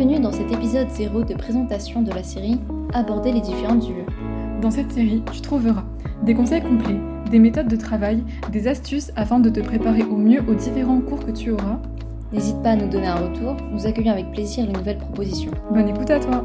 Bienvenue dans cet épisode 0 de présentation de la série aborder les différentes UE. Dans cette série, tu trouveras des conseils complets, des méthodes de travail, des astuces afin de te préparer au mieux aux différents cours que tu auras. N'hésite pas à nous donner un retour, nous accueillons avec plaisir les nouvelles propositions. Bonne écoute à toi